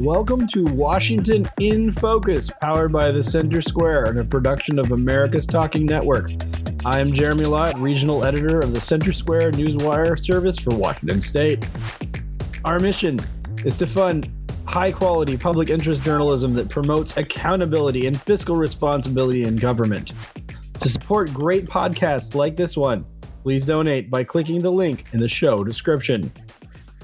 Welcome to Washington in Focus, powered by the Center Square and a production of America's Talking Network. I am Jeremy Lott, regional editor of the Center Square Newswire service for Washington State. Our mission is to fund high quality public interest journalism that promotes accountability and fiscal responsibility in government. To support great podcasts like this one, please donate by clicking the link in the show description.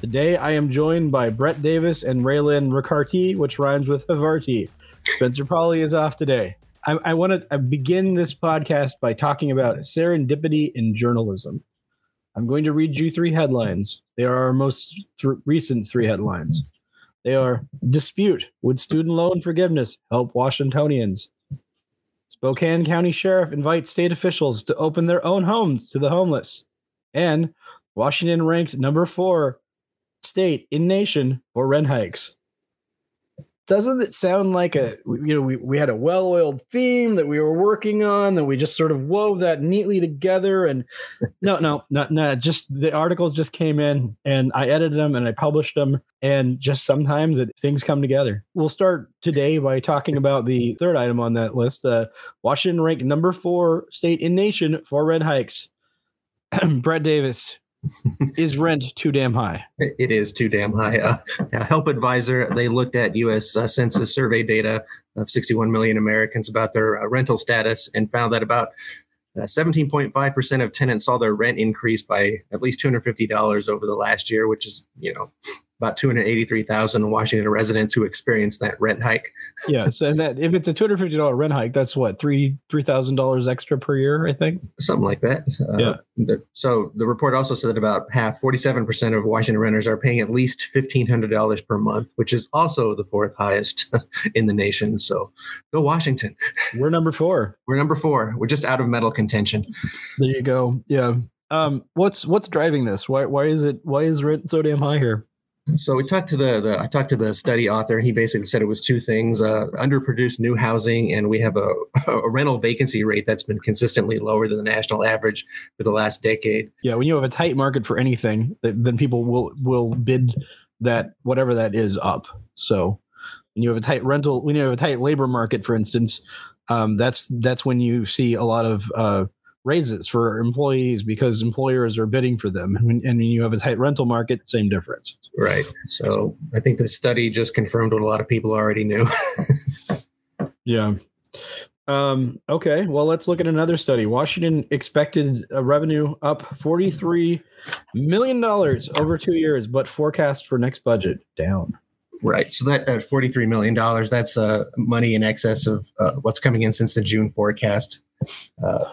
Today, I am joined by Brett Davis and RaeLynn Ricarte, which rhymes with Havarti. Spencer Polly is off today. I, I want to begin this podcast by talking about serendipity in journalism. I'm going to read you three headlines. They are our most th- recent three headlines. They are Dispute Would student loan forgiveness help Washingtonians? Spokane County Sheriff invites state officials to open their own homes to the homeless. And Washington ranked number four state in nation for rent hikes. Doesn't it sound like a you know we, we had a well-oiled theme that we were working on that we just sort of wove that neatly together and no no not no just the articles just came in and I edited them and I published them and just sometimes it, things come together. We'll start today by talking about the third item on that list. Uh, Washington ranked number four state in nation for rent hikes. Brett Davis, is rent too damn high? It is too damn high. Uh, Help Advisor, they looked at U.S. Uh, Census survey data of 61 million Americans about their uh, rental status and found that about 17.5% uh, of tenants saw their rent increase by at least $250 over the last year, which is, you know, about 283,000 Washington residents who experienced that rent hike. yeah. So that, if it's a $250 rent hike, that's what, three $3,000 extra per year, I think? Something like that. Uh, yeah. The, so the report also said that about half, 47% of Washington renters are paying at least $1,500 per month, which is also the fourth highest in the nation. So go Washington. We're number four. We're number four. We're just out of medal contention. There you go. Yeah. Um, what's what's driving this? Why why is it why is rent so damn high here? So we talked to the, the I talked to the study author, and he basically said it was two things: uh, underproduced new housing, and we have a, a, rental vacancy rate that's been consistently lower than the national average for the last decade. Yeah, when you have a tight market for anything, then people will will bid that whatever that is up. So when you have a tight rental, when you have a tight labor market, for instance, um, that's that's when you see a lot of uh, raises for employees because employers are bidding for them. And when, you have a tight rental market, same difference. Right. So I think the study just confirmed what a lot of people already knew. yeah. Um, okay. Well, let's look at another study. Washington expected a revenue up $43 million over two years, but forecast for next budget down. Right. So that uh, $43 million, that's uh, money in excess of uh, what's coming in since the June forecast. Uh,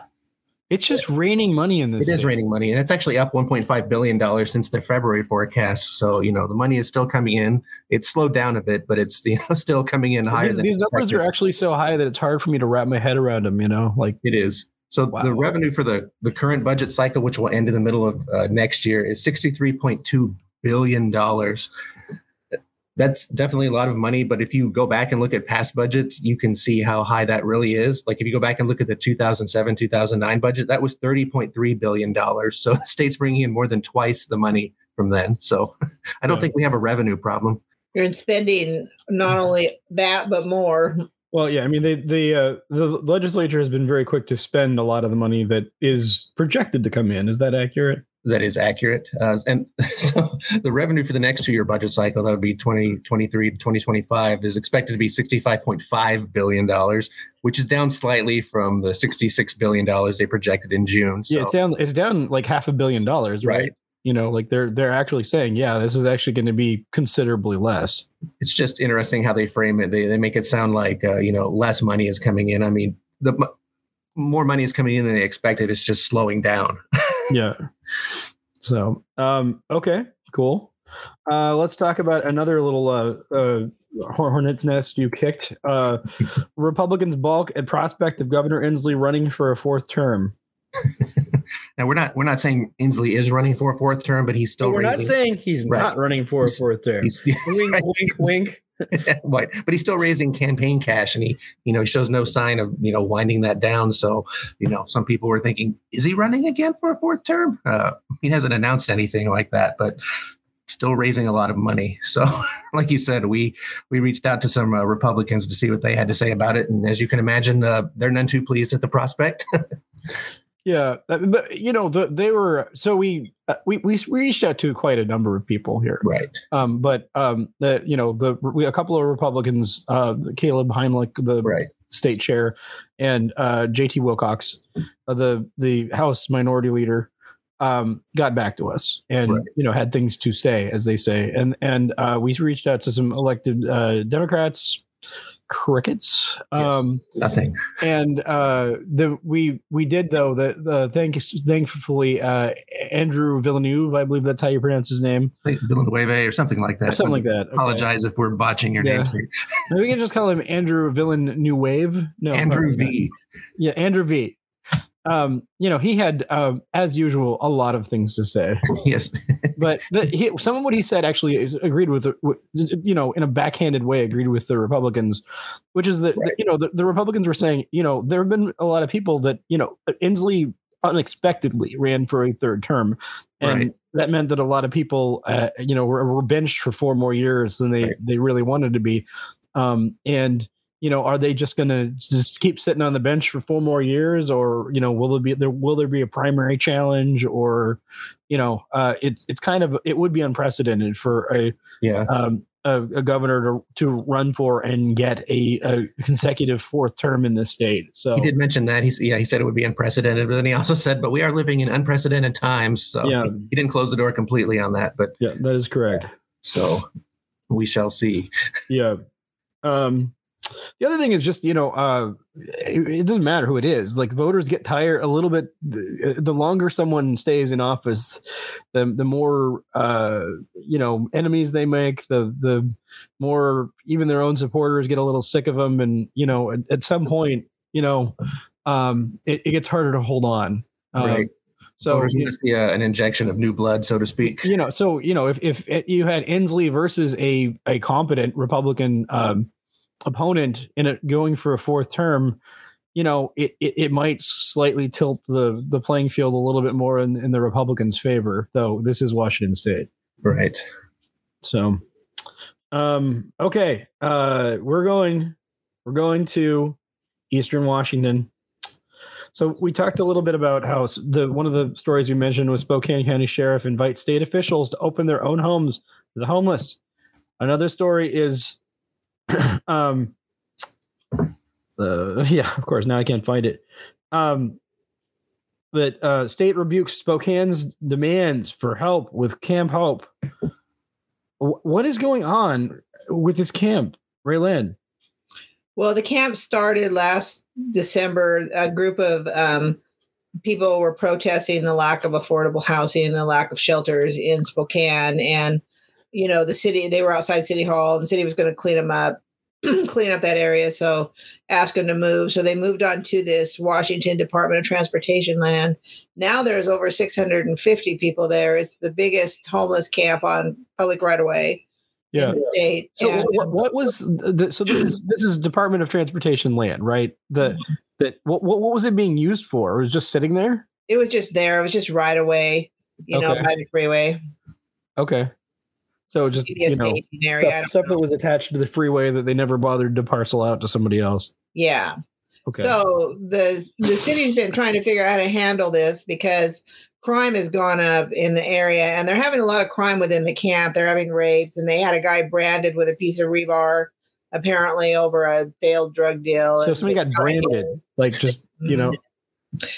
it's just raining money in this. It is raining money, and it's actually up 1.5 billion dollars since the February forecast. So you know the money is still coming in. It's slowed down a bit, but it's you know still coming in higher. These, these numbers are actually so high that it's hard for me to wrap my head around them. You know, like it is. So wow. the revenue for the the current budget cycle, which will end in the middle of uh, next year, is 63.2 billion dollars that's definitely a lot of money. But if you go back and look at past budgets, you can see how high that really is. Like if you go back and look at the 2007 2009 budget, that was 30.3 billion dollars. So the state's bringing in more than twice the money from then. So I don't yeah. think we have a revenue problem. You're spending not only that but more. Well, yeah, I mean, they, the uh, the legislature has been very quick to spend a lot of the money that is projected to come in. Is that accurate? That is accurate. Uh, and so the revenue for the next two year budget cycle, that would be 2023 to 2025, is expected to be $65.5 billion, which is down slightly from the $66 billion they projected in June. So. Yeah, it's down, it's down like half a billion dollars, right? right? You know, like they're they're actually saying, yeah, this is actually going to be considerably less. It's just interesting how they frame it. They, they make it sound like, uh, you know, less money is coming in. I mean, the more money is coming in than they expected. It's just slowing down. yeah. So, um, okay, cool. Uh, let's talk about another little uh, uh, hornet's nest you kicked. Uh, Republicans balk at prospect of Governor Inslee running for a fourth term. Now we're not we're not saying Inslee is running for a fourth term, but he's still. we're raising, not saying he's right. not running for a fourth term. He's, he's, wink, right. wink, wink. right. But he's still raising campaign cash and he, you know, he shows no sign of, you know, winding that down. So, you know, some people were thinking, is he running again for a fourth term? Uh, he hasn't announced anything like that, but still raising a lot of money. So, like you said, we we reached out to some uh, Republicans to see what they had to say about it, and as you can imagine, uh, they're none too pleased at the prospect. Yeah, uh, but you know, the, they were so we, uh, we we we reached out to quite a number of people here, right? Um, but um, the you know the we, a couple of Republicans, uh, Caleb Heimlich, the right. state chair, and uh, J.T. Wilcox, uh, the the House Minority Leader, um, got back to us and Right. you know had things to say, as they say, and and uh, we reached out to some elected uh, Democrats, crickets. Um, Yes, nothing. and uh the we we did though the the thank thankfully uh andrew villeneuve i believe that's how you pronounce his name Villanueva or something like that. or something like that Okay. Apologize if we're botching your Yeah. here. maybe we can just call him andrew villeneuve no Andrew. V. yeah andrew v um you know he had um as usual a lot of things to say Yes. but the, he, some of what he said actually is agreed with, with, you know, in a backhanded way, agreed with the Republicans, which is that, Right. you know, the, the Republicans were saying, you know, there have been a lot of people that, you know, Inslee unexpectedly ran for a third term. And Right. that meant that a lot of people, uh, you know, were, were benched for four more years than they, Right. they really wanted to be. Um, and, you know, are they just going to just keep sitting on the bench for four more years, or you know, will there be there will there be a primary challenge, or you know, uh, it's it's kind of it would be unprecedented for a Yeah. um, a, a governor to to run for and get a, a consecutive fourth term in this state. So He did mention that. He's yeah, he said it would be unprecedented, but then he also said, but we are living in unprecedented times. So Yeah. he didn't close the door completely on that, but yeah, that is correct. so we shall see. Yeah. Um, the other thing is just you know uh, it, it doesn't matter who it is. Like voters get tired a little bit. The, the longer someone stays in office, the the more uh, you know enemies they make. The the more even their own supporters get a little sick of them, and you know at, at some point you know um, it, it gets harder to hold on. Um, Right. So you want to see uh, an injection of new blood, so to speak. you know, so you know, if if you had Inslee versus a a competent Republican um, opponent in it going for a fourth term, you know, it, it it might slightly tilt the the playing field a little bit more in, in the Republicans' favor. Though this is Washington State, Right. so um, okay, uh, we're going we're going to Eastern Washington. So we talked a little bit about how the one of the stories we mentioned was Spokane County Sheriff invites state officials to open their own homes to the homeless. Another story is, um, uh, yeah, of course. Now I can't find it. Um, that uh, state rebukes Spokane's demands for help with Camp Hope. Wh- What is going on with this camp, RaeLynn? Well, the camp started last December. A group of um, people were protesting the lack of affordable housing, the lack of shelters in Spokane, and you know the city. They were outside City Hall, and the city was going to clean them up, clean up that area. So ask them to move. So they moved on to this Washington Department of Transportation land. Now there's over 650 people there. It's the biggest homeless camp on public right of way in the state. So And- what, what was the, so this is this is Department of Transportation land, right? The mm-hmm. that what, what what was it being used for? It was just sitting there. It was just there. It was just right away, you know, by the freeway. Okay. So just you know area. Stuff, stuff know. that was attached to the freeway that they never bothered to parcel out to somebody else. yeah. Okay. So the the city's been trying to figure out how to handle this because crime has gone up in the area, and they're having a lot of crime within the camp. They're having rapes, and they had a guy branded with a piece of rebar, apparently over a failed drug deal. so somebody got branded, like just you know.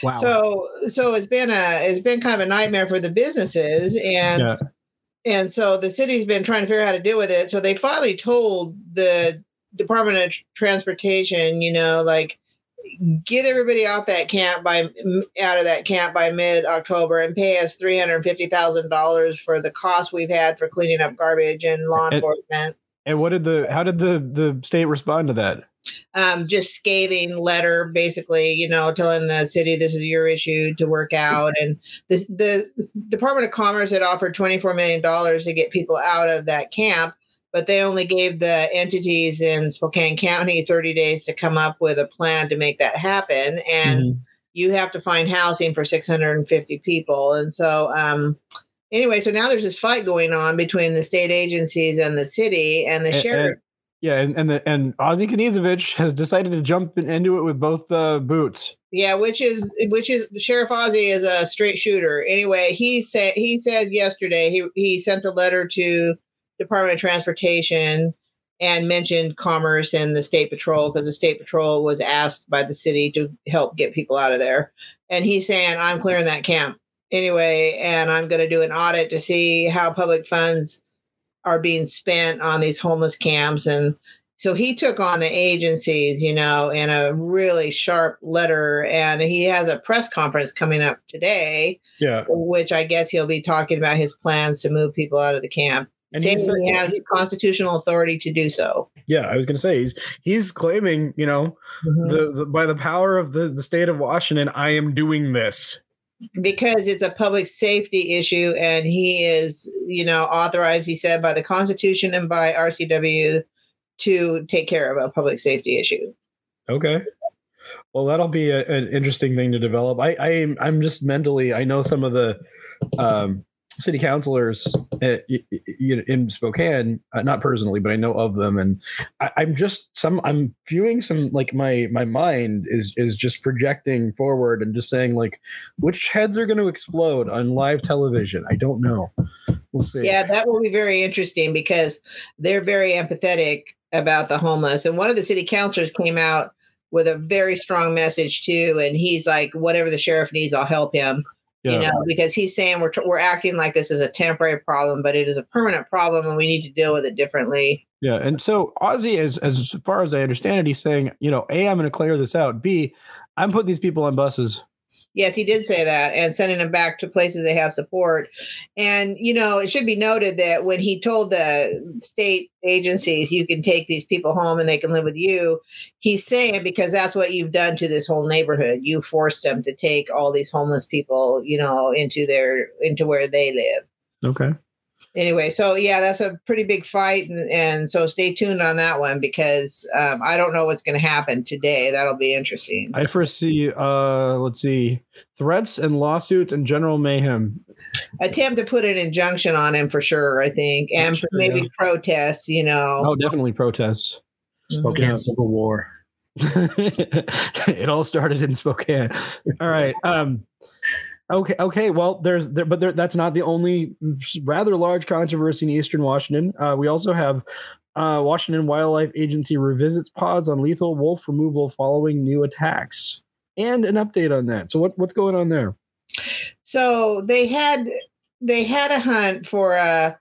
Wow. So so it's been a it's been kind of a nightmare for the businesses and yeah. And so the city's been trying to figure out how to deal with it. So they finally told the Department of Transportation, you know, like get everybody off that camp by out of that camp by mid October and pay us three hundred fifty thousand dollars for the cost we've had for cleaning up garbage and law And- enforcement. And what did the how did the the state respond to that? Um, just scathing letter, basically, you know, telling the city this is your issue to work out. And the, the Department of Commerce had offered $24 million to get people out of that camp, but they only gave the entities in Spokane County 30 days to come up with a plan to make that happen. And Mhm. you have to find housing for 650 people. And so, um, anyway, so now there's this fight going on between the state agencies and the city, and the And- sheriff. and- yeah, and and, the, and Ozzie Knezovich has decided to jump into it with both uh, boots. Yeah, which is which is Sheriff Ozzy is a straight shooter. Anyway, he said he said yesterday he he sent a letter to Department of Transportation and mentioned Commerce and the State Patrol because the State Patrol was asked by the city to help get people out of there. And he's saying, I'm clearing that camp anyway, and I'm going to do an audit to see how public funds are being spent on these homeless camps. And so he took on the agencies, you know, in a really sharp letter. And he has a press conference coming up today, Yeah, which I guess he'll be talking about his plans to move people out of the camp. And saying he's- he has he- constitutional authority to do so. yeah. I was gonna say he's he's claiming, you know, mm-hmm. the, the by the power of the, the state of Washington, I am doing this. Because it's a public safety issue and he is you know authorized he said by the constitution and by rcw to take care of a public safety issue Okay. Well, that'll be a, an interesting thing to develop. I, I am I'm just mentally. I know some of the um, city councilors y- in Spokane, uh, not personally, but I know of them, and I, I'm just some. I'm viewing some like my my mind is is just projecting forward and just saying like which heads are going to explode on live television. I don't know. We'll see. yeah that will be very interesting because they're very empathetic about the homeless and one of the city councilors came out with a very strong message too and he's like whatever the sheriff needs i'll help him Yeah. you know because he's saying we're, we're acting like this is a temporary problem but it is a permanent problem and we need to deal with it differently Yeah, and so Ozzie, as as far as I understand it, he's saying, you know, a, I'm going to clear this out. B, I'm putting these people on buses. Yes, he did say that and sending them back to places they have support. And, you know, it should be noted that when he told the state agencies, you can take these people home and they can live with you, he's saying because that's what you've done to this whole neighborhood. You forced them to take all these homeless people, you know, into their, into where they live. Okay. Anyway, so yeah, that's a pretty big fight. And, and so stay tuned on that one because um, I don't know what's going to happen today. That'll be interesting. I foresee, uh, let's see, threats and lawsuits and general mayhem. attempt to put an injunction on him for sure, I think, and Sure, maybe yeah. protests, you know. Oh, definitely protests. Spokane Yeah. Civil War. it all started in Spokane. All right. Um, okay. Okay. Well, there's there, but there, that's not the only rather large controversy in Eastern Washington. Uh, we also have uh, Washington Wildlife Agency revisits pause on lethal wolf removal following new attacks, and an update on that. So what what's going on there? So they had they had a hunt for a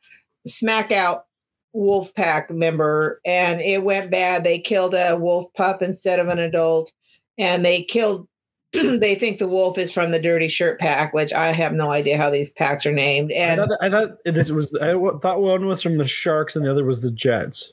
Smackout wolf pack member and it went bad. They killed a wolf pup instead of an adult and they killed they think the wolf is from the dirty shirt pack, which I have no idea how these packs are named. I And thought, I thought this was I w- thought one was from the Sharks and the other was the Jets.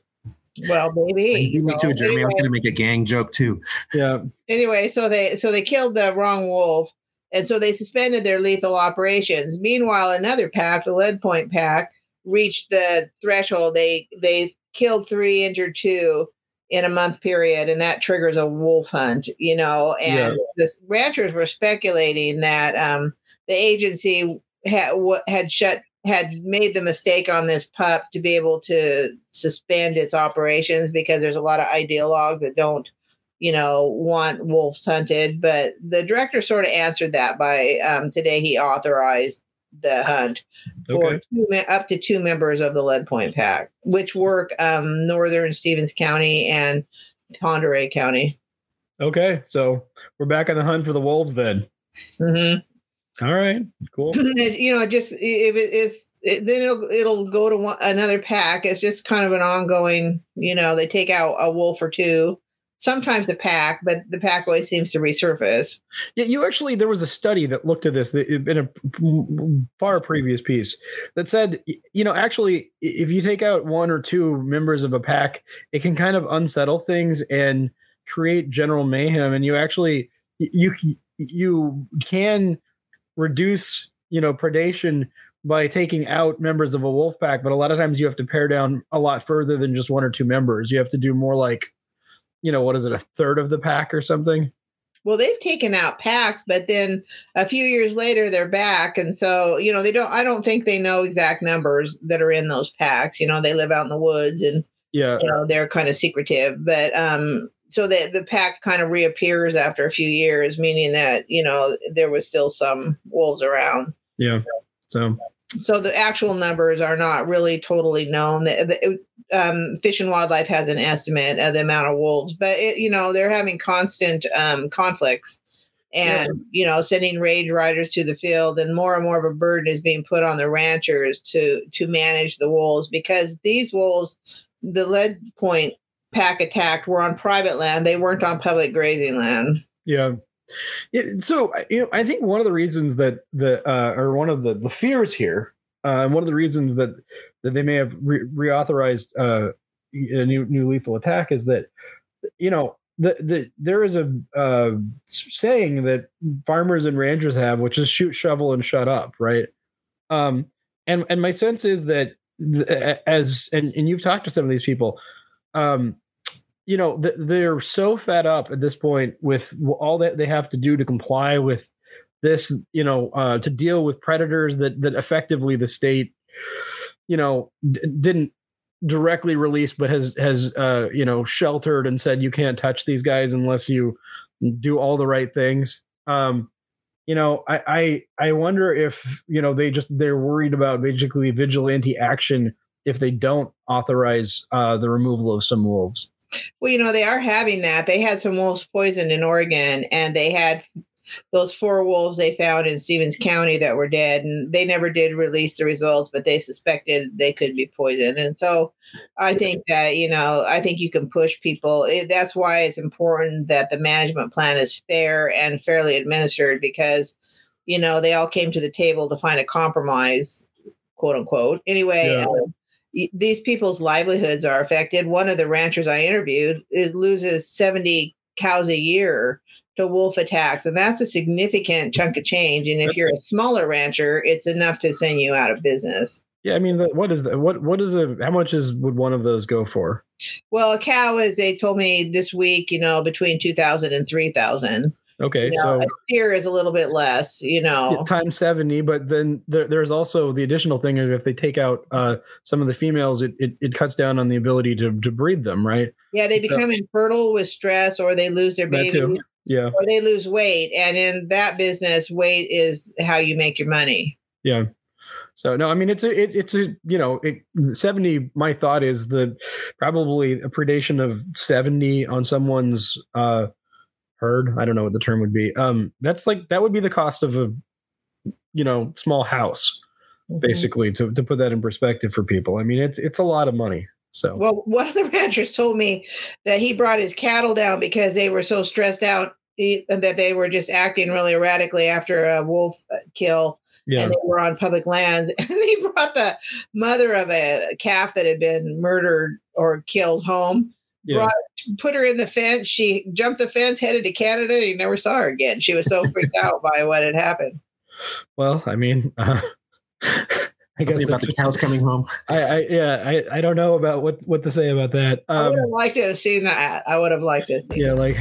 well, maybe. You me know, too, Jeremy. I was going to make a gang joke too. Yeah. anyway, so they so they killed the wrong wolf, and so they suspended their lethal operations. Meanwhile, another pack, the Leadpoint pack, reached the threshold. They they killed three, injured two in a month period, and that triggers a wolf hunt. You know, and the ranchers were speculating that um, the agency had had shut had made the mistake on this pup to be able to suspend its operations because there's a lot of ideologues that don't you know, want wolves hunted. But the director sort of answered that by um, today he authorized the hunt for Okay. two, up to two members of the Leadpoint Pack, which work um, northern Stevens County and Pend Oreille County. Okay. So we're back on the hunt for the wolves then. Mm-hmm. All right. Cool. you know, just if it is, it, then it'll it'll go to one, another pack. It's just kind of an ongoing. You know, they take out a wolf or two. Sometimes the pack, but the pack always seems to resurface. Yeah, you actually there was a study that looked at this in a far previous piece that said, you know, actually, if you take out one or two members of a pack, it can kind of unsettle things and create general mayhem, and you actually you you can reduce you know predation by taking out members of a wolf pack, but a lot of times you have to pare down a lot further than just one or two members. You have to do more like, you know, what is it, a third of the pack or something? Well, they've taken out packs, but then a few years later they're back, and so you know they don't. I don't think they know exact numbers that are in those packs. You know, they live out in the woods, and Yeah. you know they're kind of secretive. But um, so the the pack kind of reappears after a few years, meaning that you know there was still some wolves around. Yeah. So So the actual numbers are not really totally known. The, the, um, Fish and Wildlife has an estimate of the amount of wolves, but it, you know they're having constant um, conflicts, and you know sending range riders to the field, and more and more of a burden is being put on the ranchers to to manage the wolves because these wolves, the lead point pack attacked, were on private land; they weren't on public grazing land. Yeah. Yeah, so you know, I think one of the reasons that the uh, or one of the the fears here, uh, and one of the reasons that that they may have re- reauthorized uh, a new new lethal attack is that you know the the there is a uh, saying that farmers and ranchers have, which is shoot, shovel, and shut up, right? Um, and and my sense is that th- as and and you've talked to some of these people, um, you know th- they're so fed up at this point with all that they have to do to comply with this you know uh, to deal with predators that that effectively the state you know d- didn't directly release but has has uh, you know sheltered and said you can't touch these guys unless you do all the right things. Um you know i i i wonder if you know they just they're worried about basically vigilante action if they don't authorize uh the removal of some wolves Well, you know, they are having that. They had some wolves poisoned in Oregon, and they had those four wolves they found in Stevens County that were dead, and they never did release the results, but they suspected they could be poisoned. And so I think that, you know, I think you can push people. It, that's why it's important that the management plan is fair and fairly administered because, you know, they all came to the table to find a compromise, quote unquote. Anyway, Yeah. um, these people's livelihoods are affected. One of the ranchers I interviewed is loses 70 cows a year to wolf attacks, and that's a significant chunk of change. And if you're a smaller rancher, it's enough to send you out of business. Yeah, I mean, what is that? What what is a? How much is would one of those go for? Well, a cow is they told me this week, you know, between 2000 and 3000. Okay, You know, so a steer is a little bit less, you know. yeah, times seventy, but then there, there's also the additional thing of if they take out uh, some of the females, it, it it cuts down on the ability to to breed them, right? Yeah, they So- become infertile with stress or they lose their baby too. Yeah, or they lose weight. And in that business, weight is how you make your money. yeah. So no, I mean it's a it, it's a you know it, seventy. My thought is that probably a predation of seventy on someone's uh, herd. I don't know what the term would be. Um, that's like that would be the cost of a you know small house basically to, to put that in perspective for people. I mean, it's it's a lot of money. So Well, one of the ranchers told me that he brought his cattle down because they were so stressed out that they were just acting really erratically after a wolf uh, kill yeah, and they were on public lands. And he brought the mother of a calf that had been murdered or killed home, yeah, brought, put her in the fence. She jumped the fence, headed to Canada, and he never saw her again. She was so freaked out by what had happened. Well, I mean, uh, I Something guess about that's the cows coming home. I, I yeah I, I don't know about what what to say about that. I Um, would have liked to have seen that. I would have liked to. See yeah, like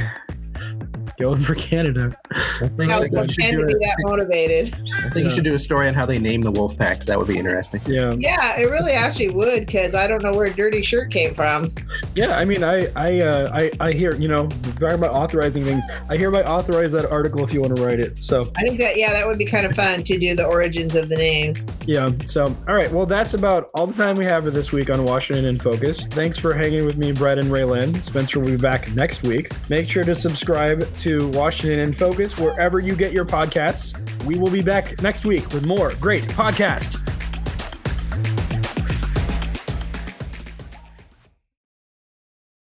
going for Canada. I think, How I think they you should do be a- that motivated. I think you should do a story on how they name the wolf packs. That would be interesting. Yeah, Yeah, it really actually would because I don't know where Dirty Shirt came from. yeah. I mean, I I uh, I I hear you know talking about authorizing things. I hereby authorize that article if you want to write it. So I think that yeah, that would be kind of fun to do the origins of the names. yeah. So all right. Well, that's about all the time we have for this week on Washington in Focus. Thanks for hanging with me, Brett and RaeLynn. Spencer will be back next week. Make sure to subscribe to Washington in Focus wherever you get your podcasts. We will be back next week with more great podcasts.